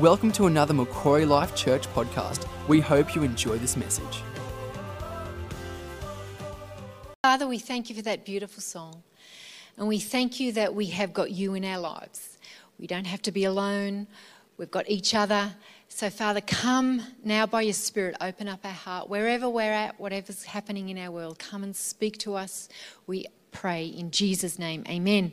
Welcome to another Macquarie Life Church podcast. We hope you enjoy this message. Father, we thank you for that beautiful song. And we thank you that we have got you in our lives. We don't have to be alone, we've got each other. So, Father, come now by your Spirit, open up our heart. Wherever we're at, whatever's happening in our world, come and speak to us. We pray in Jesus' name. Amen.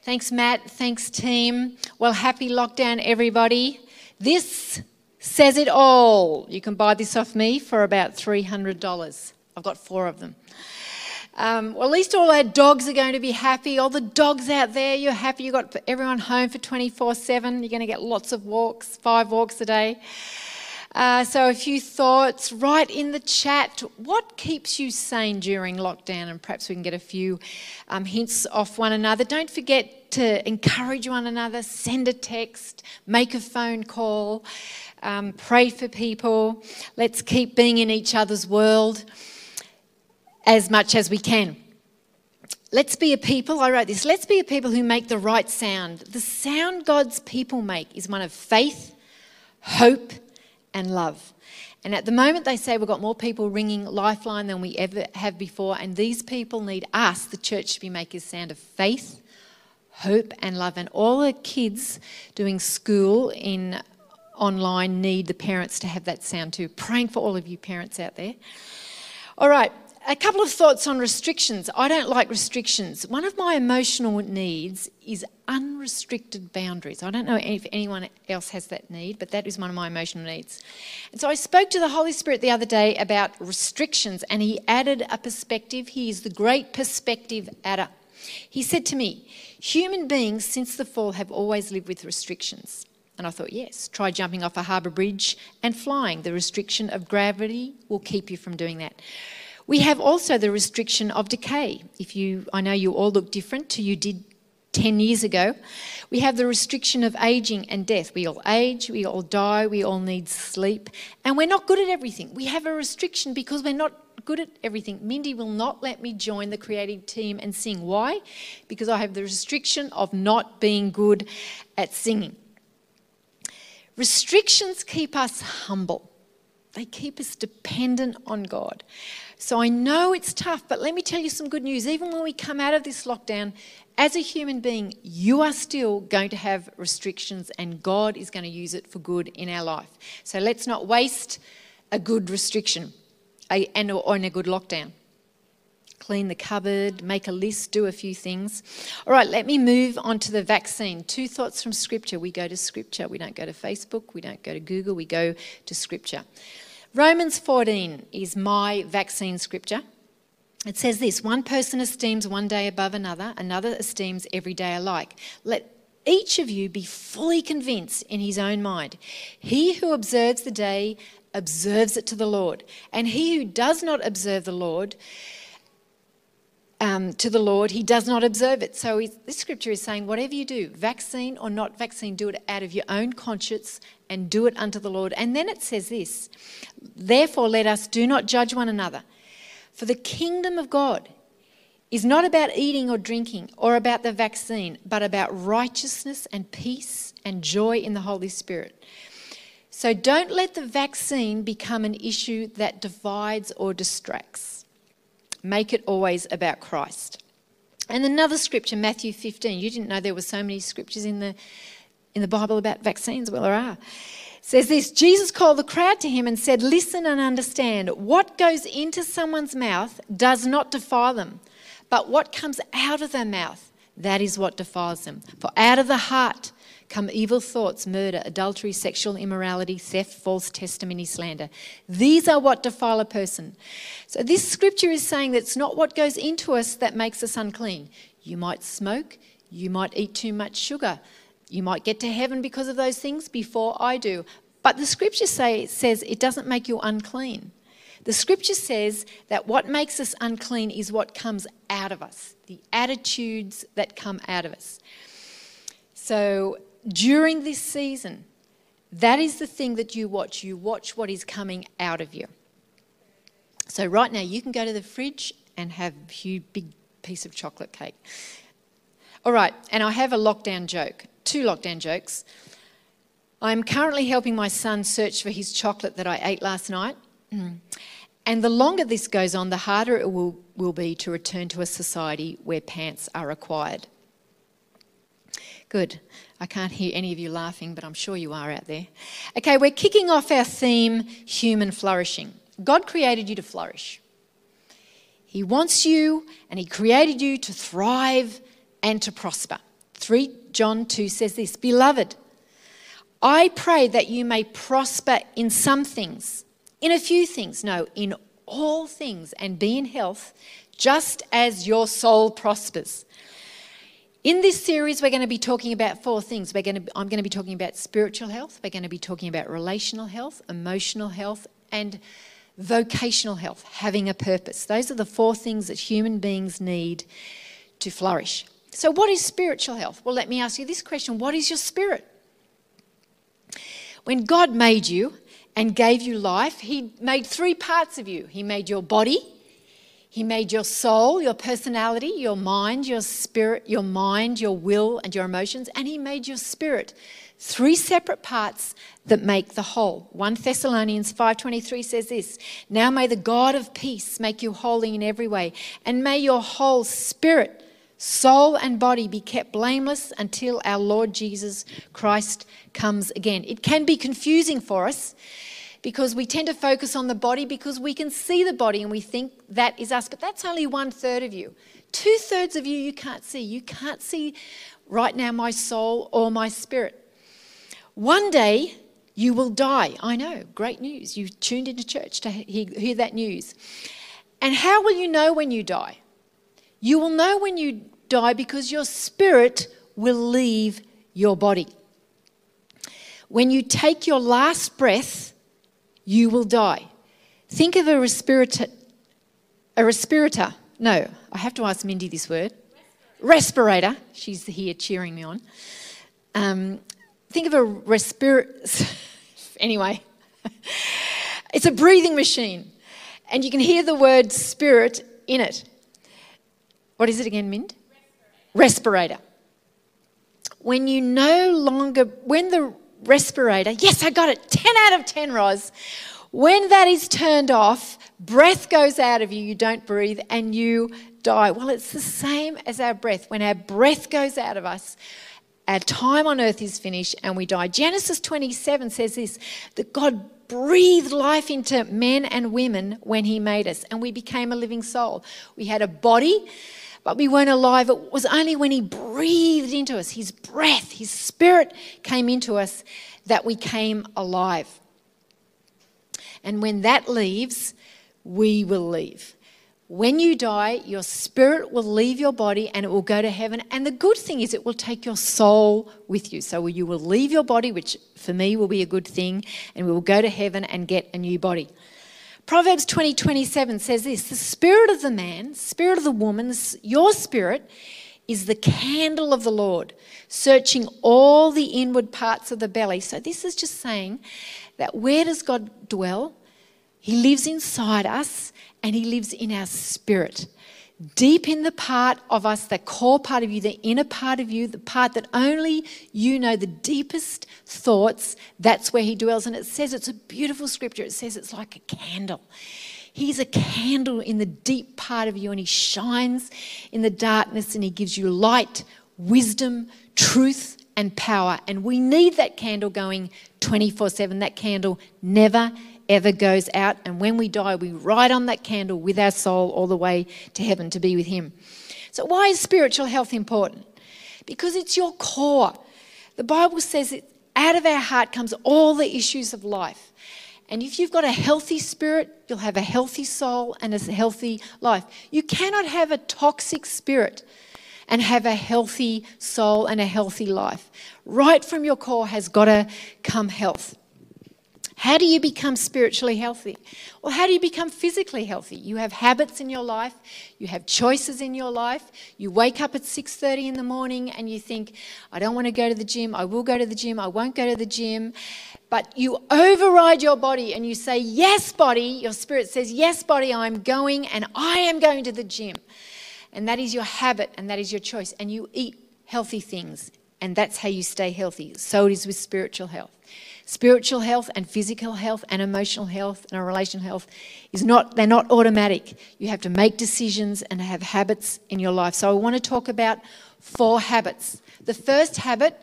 Thanks, Matt. Thanks, team. Well, happy lockdown, everybody. This says it all. You can buy this off me for about $300. I've got four of them. Um, well, at least all our dogs are going to be happy. All the dogs out there, you're happy. You've got everyone home for 24 7. You're going to get lots of walks, five walks a day. Uh, so, a few thoughts right in the chat. What keeps you sane during lockdown? And perhaps we can get a few um, hints off one another. Don't forget to encourage one another, send a text, make a phone call, um, pray for people. Let's keep being in each other's world as much as we can. Let's be a people, I wrote this, let's be a people who make the right sound. The sound God's people make is one of faith, hope, and love. And at the moment, they say we've got more people ringing Lifeline than we ever have before. And these people need us, the church, to be making sound of faith, hope, and love. And all the kids doing school in online need the parents to have that sound too. Praying for all of you parents out there. All right, a couple of thoughts on restrictions. I don't like restrictions. One of my emotional needs is unrestricted boundaries. I don't know if anyone else has that need, but that is one of my emotional needs. And so I spoke to the Holy Spirit the other day about restrictions, and He added a perspective. He is the great perspective adder. He said to me, Human beings since the fall have always lived with restrictions. And I thought, yes, try jumping off a harbour bridge and flying. The restriction of gravity will keep you from doing that. We have also the restriction of decay. If you, I know you all look different to you did 10 years ago. We have the restriction of aging and death. We all age, we all die, we all need sleep, and we're not good at everything. We have a restriction because we're not good at everything. Mindy will not let me join the creative team and sing. Why? Because I have the restriction of not being good at singing. Restrictions keep us humble. They keep us dependent on God. So I know it's tough, but let me tell you some good news. Even when we come out of this lockdown, as a human being, you are still going to have restrictions, and God is going to use it for good in our life. So let's not waste a good restriction and or in a good lockdown. Clean the cupboard, make a list, do a few things. All right, let me move on to the vaccine. Two thoughts from Scripture. We go to Scripture. We don't go to Facebook. We don't go to Google. We go to Scripture. Romans 14 is my vaccine scripture. It says this one person esteems one day above another, another esteems every day alike. Let each of you be fully convinced in his own mind. He who observes the day observes it to the Lord, and he who does not observe the Lord, um, to the Lord, he does not observe it. So this scripture is saying, whatever you do, vaccine or not vaccine, do it out of your own conscience and do it unto the Lord. And then it says this Therefore, let us do not judge one another. For the kingdom of God is not about eating or drinking or about the vaccine, but about righteousness and peace and joy in the Holy Spirit. So don't let the vaccine become an issue that divides or distracts. Make it always about Christ. And another scripture, Matthew 15. You didn't know there were so many scriptures in the in the Bible about vaccines? Well, there are. It says this Jesus called the crowd to him and said, Listen and understand. What goes into someone's mouth does not defile them, but what comes out of their mouth, that is what defiles them. For out of the heart come evil thoughts, murder, adultery, sexual immorality, theft, false testimony, slander. These are what defile a person. So this scripture is saying that it's not what goes into us that makes us unclean. You might smoke, you might eat too much sugar, you might get to heaven because of those things before I do. But the scripture say, says it doesn't make you unclean. The scripture says that what makes us unclean is what comes out of us, the attitudes that come out of us. So during this season, that is the thing that you watch. You watch what is coming out of you. So right now, you can go to the fridge and have a huge, big piece of chocolate cake. All right, and I have a lockdown joke two lockdown jokes. I'm currently helping my son search for his chocolate that I ate last night. Mm. And the longer this goes on, the harder it will, will be to return to a society where pants are required. Good. I can't hear any of you laughing, but I'm sure you are out there. Okay, we're kicking off our theme human flourishing. God created you to flourish. He wants you and He created you to thrive and to prosper. 3 John 2 says this Beloved, I pray that you may prosper in some things, in a few things, no, in all things, and be in health, just as your soul prospers. In this series, we're going to be talking about four things. We're going to, I'm going to be talking about spiritual health, we're going to be talking about relational health, emotional health, and vocational health, having a purpose. Those are the four things that human beings need to flourish. So, what is spiritual health? Well, let me ask you this question What is your spirit? When God made you and gave you life, He made three parts of you He made your body, He made your soul, your personality, your mind, your spirit, your mind, your will, and your emotions, and He made your spirit. Three separate parts that make the whole. 1 Thessalonians 5:23 says this, "Now may the God of peace make you holy in every way, and may your whole spirit, soul and body be kept blameless until our Lord Jesus Christ comes again." It can be confusing for us because we tend to focus on the body because we can see the body and we think that is us, but that's only one third of you. Two thirds of you you can't see. You can't see right now my soul or my spirit. One day you will die. I know, great news. You tuned into church to hear that news. And how will you know when you die? You will know when you die because your spirit will leave your body. When you take your last breath, you will die. Think of a respirator. A respirator. No, I have to ask Mindy this word. Respirator. She's here cheering me on. Um, think of a respirator. anyway, it's a breathing machine, and you can hear the word spirit in it. What is it again, Mind? Respirator. respirator. When you no longer, when the respirator, yes, I got it, 10 out of 10, Roz. When that is turned off, breath goes out of you, you don't breathe, and you die. Well, it's the same as our breath. When our breath goes out of us, our time on earth is finished and we die. Genesis 27 says this that God breathed life into men and women when He made us, and we became a living soul. We had a body, but we weren't alive. It was only when He breathed into us, His breath, His spirit came into us, that we came alive. And when that leaves, we will leave. When you die, your spirit will leave your body and it will go to heaven. And the good thing is, it will take your soul with you. So you will leave your body, which for me will be a good thing, and we will go to heaven and get a new body. Proverbs 20 27 says this The spirit of the man, spirit of the woman, your spirit is the candle of the Lord, searching all the inward parts of the belly. So this is just saying that where does God dwell? He lives inside us and He lives in our spirit. Deep in the part of us, the core part of you, the inner part of you, the part that only you know, the deepest thoughts, that's where He dwells. And it says it's a beautiful scripture. It says it's like a candle. He's a candle in the deep part of you, and He shines in the darkness and He gives you light, wisdom, truth, and power. And we need that candle going 24 7. That candle never, ever goes out. And when we die, we ride on that candle with our soul all the way to heaven to be with Him. So, why is spiritual health important? Because it's your core. The Bible says that out of our heart comes all the issues of life. And if you've got a healthy spirit, you'll have a healthy soul and a healthy life. You cannot have a toxic spirit and have a healthy soul and a healthy life. Right from your core has got to come health. How do you become spiritually healthy? Well, how do you become physically healthy? You have habits in your life, you have choices in your life. You wake up at 6:30 in the morning and you think, I don't want to go to the gym, I will go to the gym, I won't go to the gym. But you override your body and you say, Yes, body. Your spirit says, Yes, body, I'm going and I am going to the gym. And that is your habit and that is your choice. And you eat healthy things And that's how you stay healthy. So it is with spiritual health. Spiritual health and physical health and emotional health and relational health is not they're not automatic. You have to make decisions and have habits in your life. So I want to talk about four habits. The first habit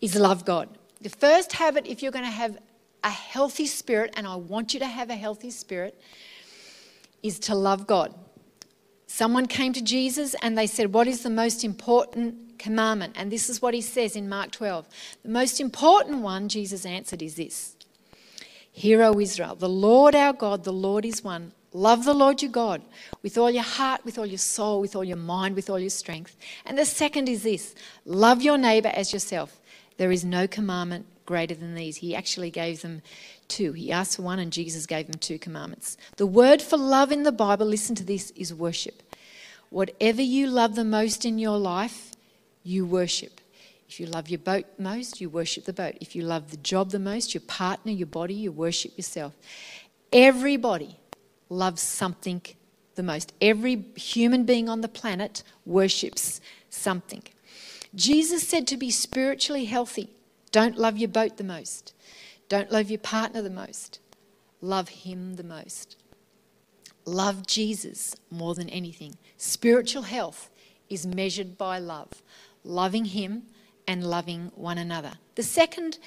is love God. The first habit if you're going to have a healthy spirit and I want you to have a healthy spirit is to love God. Someone came to Jesus and they said, What is the most important commandment? And this is what he says in Mark 12. The most important one, Jesus answered, is this Hear, O Israel, the Lord our God, the Lord is one. Love the Lord your God with all your heart, with all your soul, with all your mind, with all your strength. And the second is this love your neighbor as yourself. There is no commandment greater than these. He actually gave them two. He asked for one, and Jesus gave them two commandments. The word for love in the Bible, listen to this, is worship. Whatever you love the most in your life, you worship. If you love your boat most, you worship the boat. If you love the job the most, your partner, your body, you worship yourself. Everybody loves something the most. Every human being on the planet worships something. Jesus said to be spiritually healthy, don't love your boat the most. Don't love your partner the most. Love him the most. Love Jesus more than anything. Spiritual health is measured by love, loving him and loving one another. The second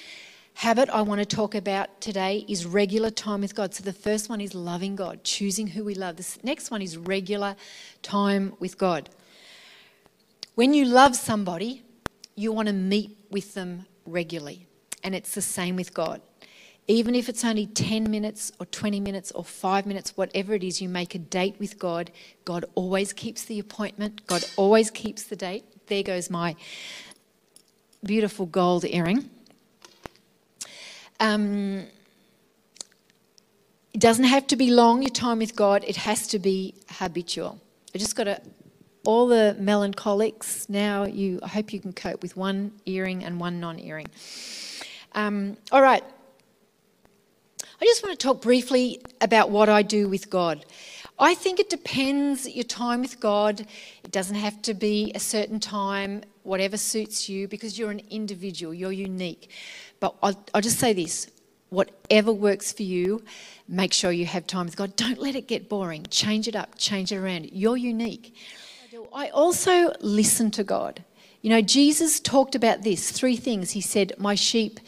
habit I want to talk about today is regular time with God. So the first one is loving God, choosing who we love. The next one is regular time with God. When you love somebody, you want to meet with them regularly. And it's the same with God. Even if it's only 10 minutes or 20 minutes or five minutes, whatever it is, you make a date with God. God always keeps the appointment, God always keeps the date. There goes my beautiful gold earring. Um, it doesn't have to be long, your time with God, it has to be habitual. I just got to all the melancholics now you i hope you can cope with one earring and one non-earring um, all right i just want to talk briefly about what i do with god i think it depends your time with god it doesn't have to be a certain time whatever suits you because you're an individual you're unique but i'll, I'll just say this whatever works for you make sure you have time with god don't let it get boring change it up change it around you're unique I also listen to God. You know, Jesus talked about this three things. He said, My sheep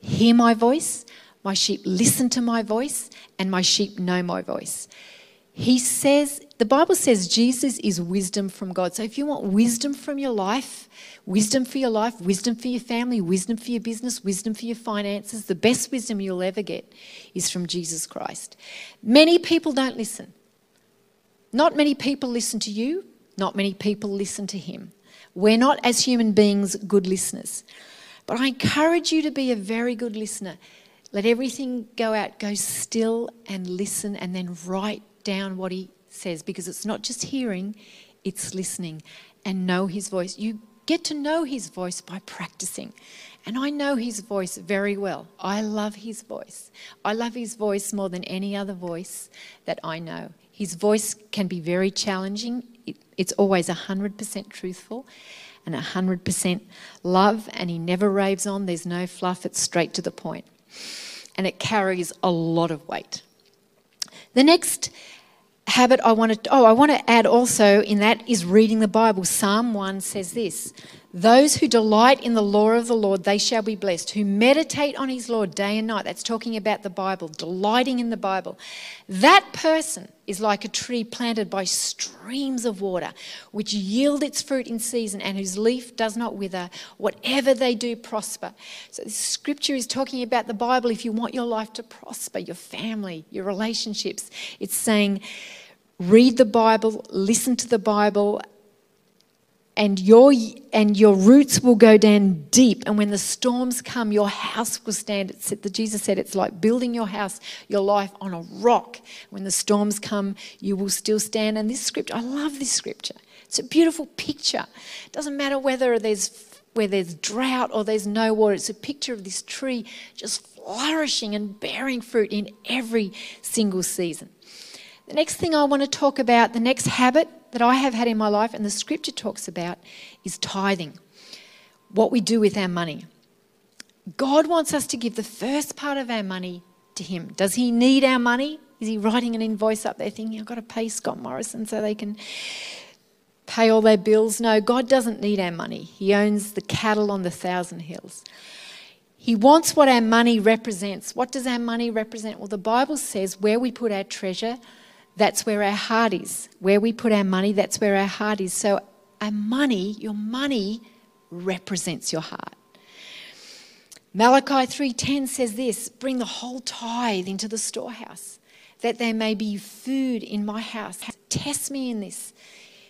hear my voice, my sheep listen to my voice, and my sheep know my voice. He says, the Bible says Jesus is wisdom from God. So if you want wisdom from your life, wisdom for your life, wisdom for your family, wisdom for your business, wisdom for your finances, the best wisdom you'll ever get is from Jesus Christ. Many people don't listen. Not many people listen to you. Not many people listen to him. We're not, as human beings, good listeners. But I encourage you to be a very good listener. Let everything go out, go still and listen, and then write down what he says because it's not just hearing, it's listening and know his voice. You get to know his voice by practicing. And I know his voice very well. I love his voice. I love his voice more than any other voice that I know. His voice can be very challenging it's always 100% truthful and 100% love, and he never raves on. There's no fluff, it's straight to the point. And it carries a lot of weight. The next habit I want to oh I want to add also in that is reading the Bible. Psalm 1 says this, those who delight in the law of the Lord, they shall be blessed. Who meditate on his law day and night. That's talking about the Bible, delighting in the Bible. That person is like a tree planted by streams of water, which yield its fruit in season and whose leaf does not wither. Whatever they do, prosper. So, this scripture is talking about the Bible. If you want your life to prosper, your family, your relationships, it's saying, read the Bible, listen to the Bible, and your and your roots will go down deep. And when the storms come your house will stand. It's, the jesus said it's like building your house your life on a rock. When the storms come you will still stand. And this scripture i love this scripture. It's a beautiful picture. It doesn't matter whether there's where there's drought or there's no water it's a picture of this tree just flourishing and bearing fruit in every single season. The next thing i want to talk about the next habit that I have had in my life and the scripture talks about is tithing. what we do with our money. God wants us to give the first part of our money to Him. Does He need our money? Is He writing an invoice up there thinking, I've got to pay Scott Morrison so they can pay all their bills? No, God doesn't need our money. He owns the cattle on the thousand hills. He wants what our money represents. What does our money represent? Well, the Bible says where we put our treasure, that's where our heart is. Where we put our money, that's where our heart is. So, our money, your money, represents your heart. Malachi 3:10 says this, bring the whole tithe into the storehouse that there may be food in my house. Test me in this.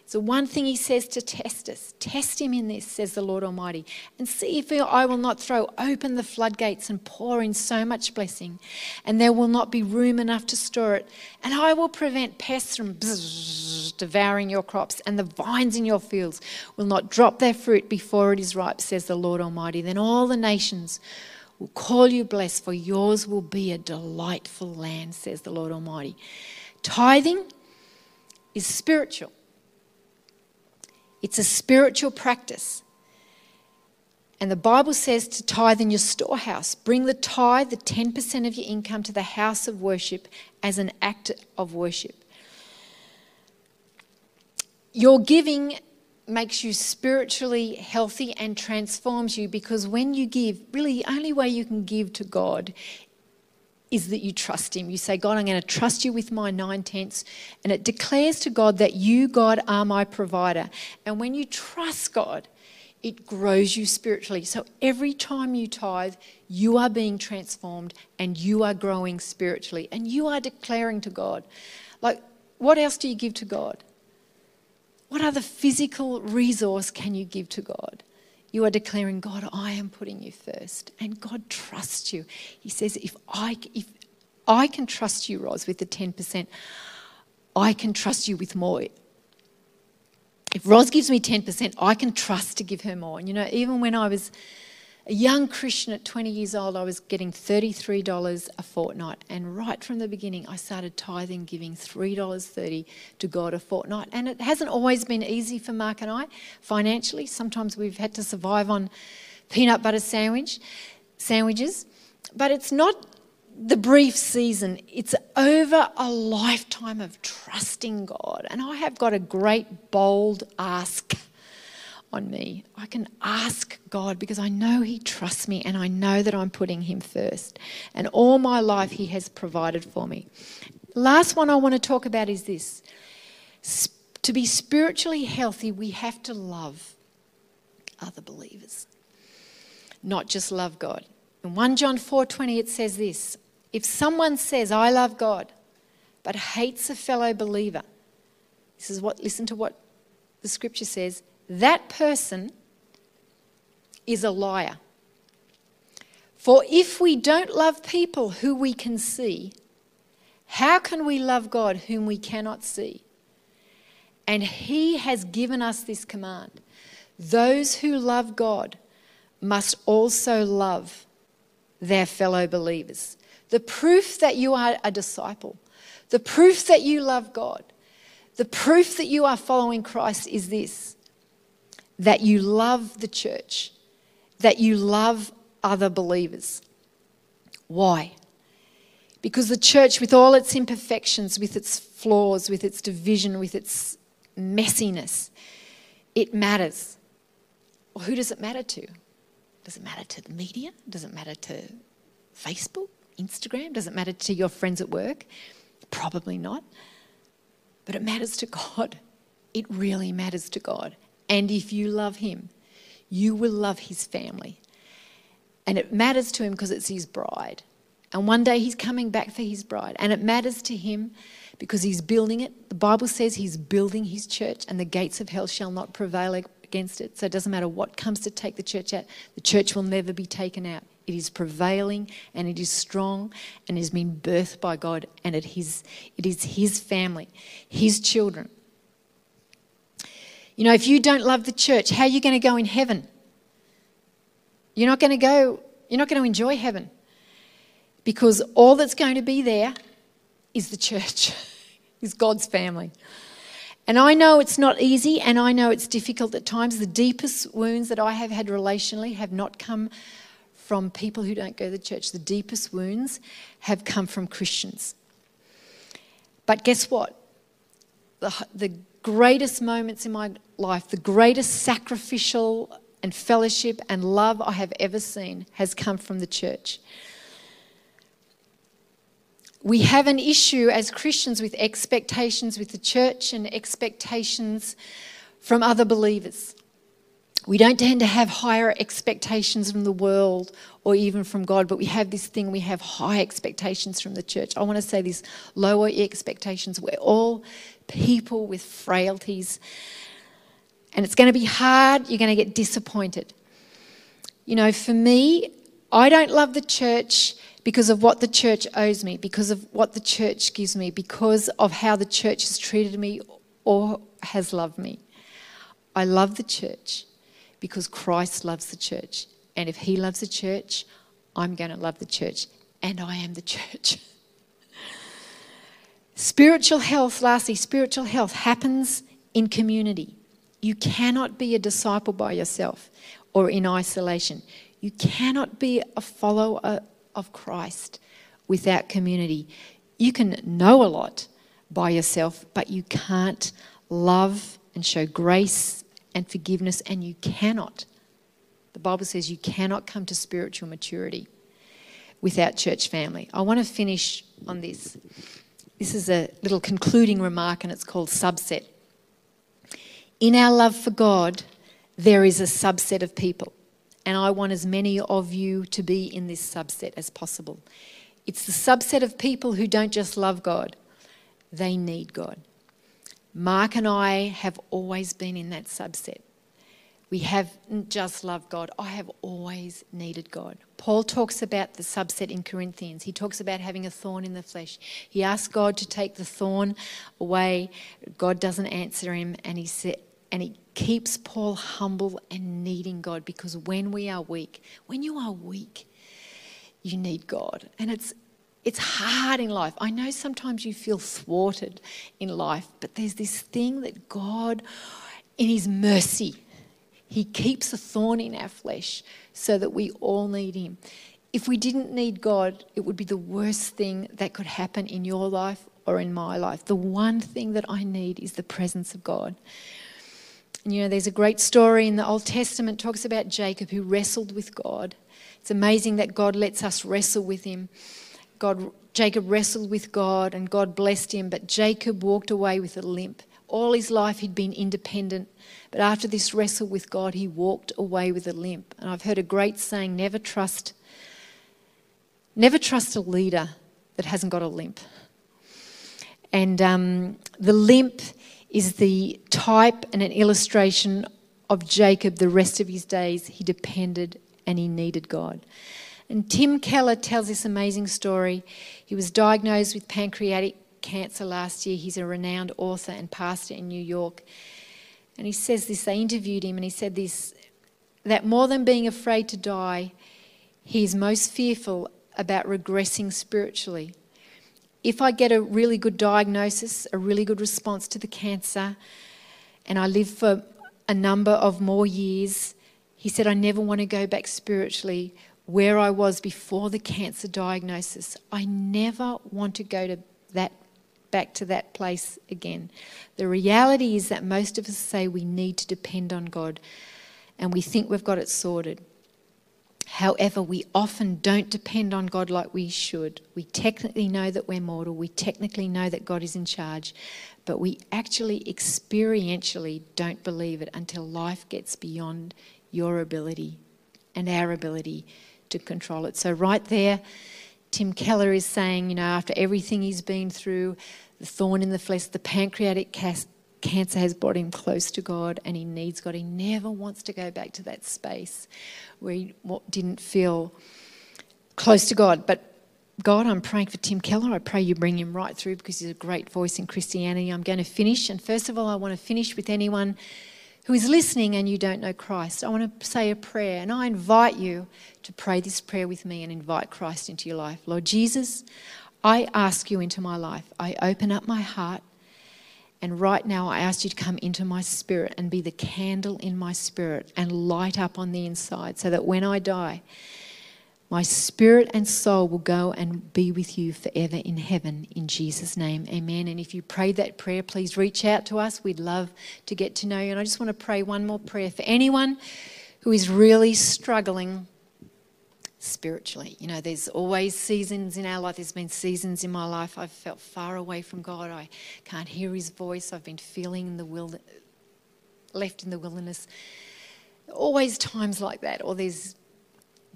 So, one thing he says to test us test him in this, says the Lord Almighty, and see if I will not throw open the floodgates and pour in so much blessing, and there will not be room enough to store it. And I will prevent pests from devouring your crops, and the vines in your fields will not drop their fruit before it is ripe, says the Lord Almighty. Then all the nations will call you blessed, for yours will be a delightful land, says the Lord Almighty. Tithing is spiritual. It's a spiritual practice. And the Bible says to tithe in your storehouse. Bring the tithe, the 10% of your income, to the house of worship as an act of worship. Your giving makes you spiritually healthy and transforms you because when you give, really the only way you can give to God is that you trust Him. You say, God, I'm going to trust you with my nine tenths. And it declares to God that you, God, are my provider. And when you trust God, it grows you spiritually. So every time you tithe, you are being transformed and you are growing spiritually. And you are declaring to God, like, what else do you give to God? What other physical resource can you give to God? You are declaring, God, I am putting you first. And God trusts you. He says, if I, if I can trust you, Roz, with the 10%, I can trust you with more. If Roz gives me 10%, I can trust to give her more. And you know, even when I was a young Christian at 20 years old, I was getting $33 a fortnight. And right from the beginning, I started tithing, giving $3.30 to God a fortnight. And it hasn't always been easy for Mark and I financially. Sometimes we've had to survive on peanut butter sandwich, sandwiches. But it's not the brief season, it's over a lifetime of trusting God. And I have got a great, bold ask on me. I can ask God because I know He trusts me and I know that I'm putting Him first. And all my life, He has provided for me. Last one I want to talk about is this to be spiritually healthy, we have to love other believers, not just love God. In 1 John 4:20 it says this, if someone says I love God but hates a fellow believer, this is what listen to what the scripture says, that person is a liar. For if we don't love people who we can see, how can we love God whom we cannot see? And He has given us this command those who love God must also love their fellow believers. The proof that you are a disciple, the proof that you love God, the proof that you are following Christ is this that you love the church, that you love other believers. Why? Because the church, with all its imperfections, with its flaws, with its division, with its messiness, it matters. Well, who does it matter to? Does it matter to the media? Does it matter to Facebook, Instagram? Does it matter to your friends at work? Probably not. But it matters to God. It really matters to God. And if you love him, you will love his family. And it matters to him because it's his bride. And one day he's coming back for his bride. And it matters to him because he's building it. The Bible says he's building his church, and the gates of hell shall not prevail against it. So it doesn't matter what comes to take the church out, the church will never be taken out. It is prevailing and it is strong and has been birthed by God, and it is, it is his family, his children. You know, if you don't love the church, how are you going to go in heaven? You're not going to go, you're not going to enjoy heaven because all that's going to be there is the church, is God's family. And I know it's not easy and I know it's difficult at times. The deepest wounds that I have had relationally have not come from people who don't go to the church. The deepest wounds have come from Christians. But guess what? The, the greatest moments in my life, the greatest sacrificial and fellowship and love I have ever seen has come from the church. We have an issue as Christians with expectations with the church and expectations from other believers. We don't tend to have higher expectations from the world or even from God, but we have this thing, we have high expectations from the church. I want to say this lower expectations. We're all people with frailties, and it's going to be hard. You're going to get disappointed. You know, for me, I don't love the church because of what the church owes me, because of what the church gives me, because of how the church has treated me or has loved me. I love the church because Christ loves the church. And if he loves the church, I'm going to love the church. And I am the church. spiritual health, lastly, spiritual health happens in community. You cannot be a disciple by yourself or in isolation. You cannot be a follower of Christ without community. You can know a lot by yourself, but you can't love and show grace and forgiveness, and you cannot. The Bible says you cannot come to spiritual maturity without church family. I want to finish on this. This is a little concluding remark, and it's called subset. In our love for God, there is a subset of people, and I want as many of you to be in this subset as possible. It's the subset of people who don't just love God, they need God. Mark and I have always been in that subset. We haven't just loved God, I have always needed God. Paul talks about the subset in Corinthians. He talks about having a thorn in the flesh. He asks God to take the thorn away. God doesn't answer him, and he said, and he keeps Paul humble and needing God because when we are weak, when you are weak, you need God. And it's it's hard in life. I know sometimes you feel thwarted in life, but there's this thing that God, in His mercy, He keeps a thorn in our flesh so that we all need Him. If we didn't need God, it would be the worst thing that could happen in your life or in my life. The one thing that I need is the presence of God. And you know, there's a great story in the Old Testament talks about Jacob who wrestled with God. It's amazing that God lets us wrestle with him. God, Jacob wrestled with God and God blessed him, but Jacob walked away with a limp. All his life he'd been independent, but after this wrestle with God, he walked away with a limp. And I've heard a great saying never trust never trust a leader that hasn't got a limp. And um, the limp is the type and an illustration of Jacob the rest of his days. He depended and he needed God. And Tim Keller tells this amazing story. He was diagnosed with pancreatic cancer last year. He's a renowned author and pastor in New York. And he says this they interviewed him, and he said this that more than being afraid to die, he is most fearful about regressing spiritually. If I get a really good diagnosis, a really good response to the cancer, and I live for a number of more years, he said, I never want to go back spiritually where I was before the cancer diagnosis. I never want to go to that back to that place again. The reality is that most of us say we need to depend on God and we think we've got it sorted. However, we often don't depend on God like we should. We technically know that we're mortal, we technically know that God is in charge, but we actually experientially don't believe it until life gets beyond your ability and our ability to control it. So, right there, Tim Keller is saying, you know, after everything he's been through, the thorn in the flesh, the pancreatic cancer has brought him close to God and he needs God. He never wants to go back to that space where he didn't feel close to God. But God, I'm praying for Tim Keller. I pray you bring him right through because he's a great voice in Christianity. I'm going to finish. And first of all, I want to finish with anyone who is listening and you don't know Christ, I want to say a prayer and I invite you to pray this prayer with me and invite Christ into your life. Lord Jesus, I ask you into my life. I open up my heart And right now, I ask you to come into my spirit and be the candle in my spirit and light up on the inside so that when I die, my spirit and soul will go and be with you forever in heaven in Jesus' name. Amen. And if you prayed that prayer, please reach out to us. We'd love to get to know you. And I just want to pray one more prayer for anyone who is really struggling spiritually. You know, there's always seasons in our life. There's been seasons in my life I've felt far away from God. I can't hear His voice. I've been feeling the wild, left in the wilderness. Always times like that, or there's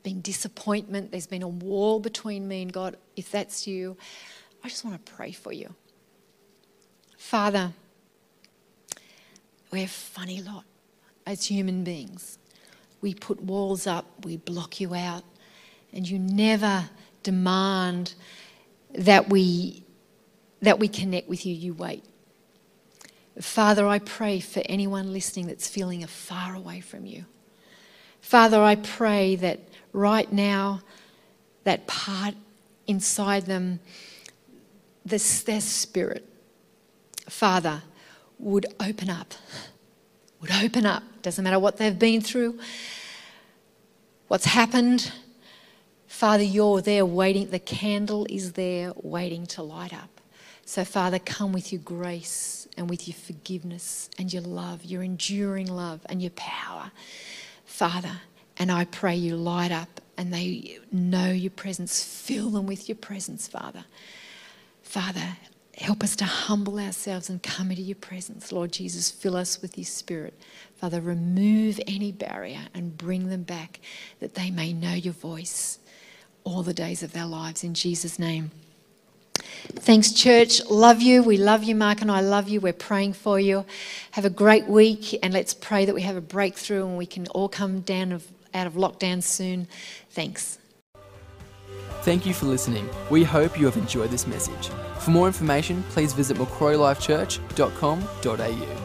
been disappointment. There's been a wall between me and God. If that's you, I just want to pray for you. Father, we're a funny lot as human beings. We put walls up, we block you out, and you never demand that we that we connect with you you wait father i pray for anyone listening that's feeling far away from you father i pray that right now that part inside them this their spirit father would open up would open up doesn't matter what they've been through what's happened Father, you're there waiting. The candle is there waiting to light up. So, Father, come with your grace and with your forgiveness and your love, your enduring love and your power. Father, and I pray you light up and they know your presence. Fill them with your presence, Father. Father, help us to humble ourselves and come into your presence. Lord Jesus, fill us with your spirit. Father, remove any barrier and bring them back that they may know your voice all the days of their lives in Jesus' name. Thanks, church. Love you. We love you, Mark and I love you. We're praying for you. Have a great week, and let's pray that we have a breakthrough and we can all come down of, out of lockdown soon. Thanks. Thank you for listening. We hope you have enjoyed this message. For more information, please visit macquarielifechurch.com.au.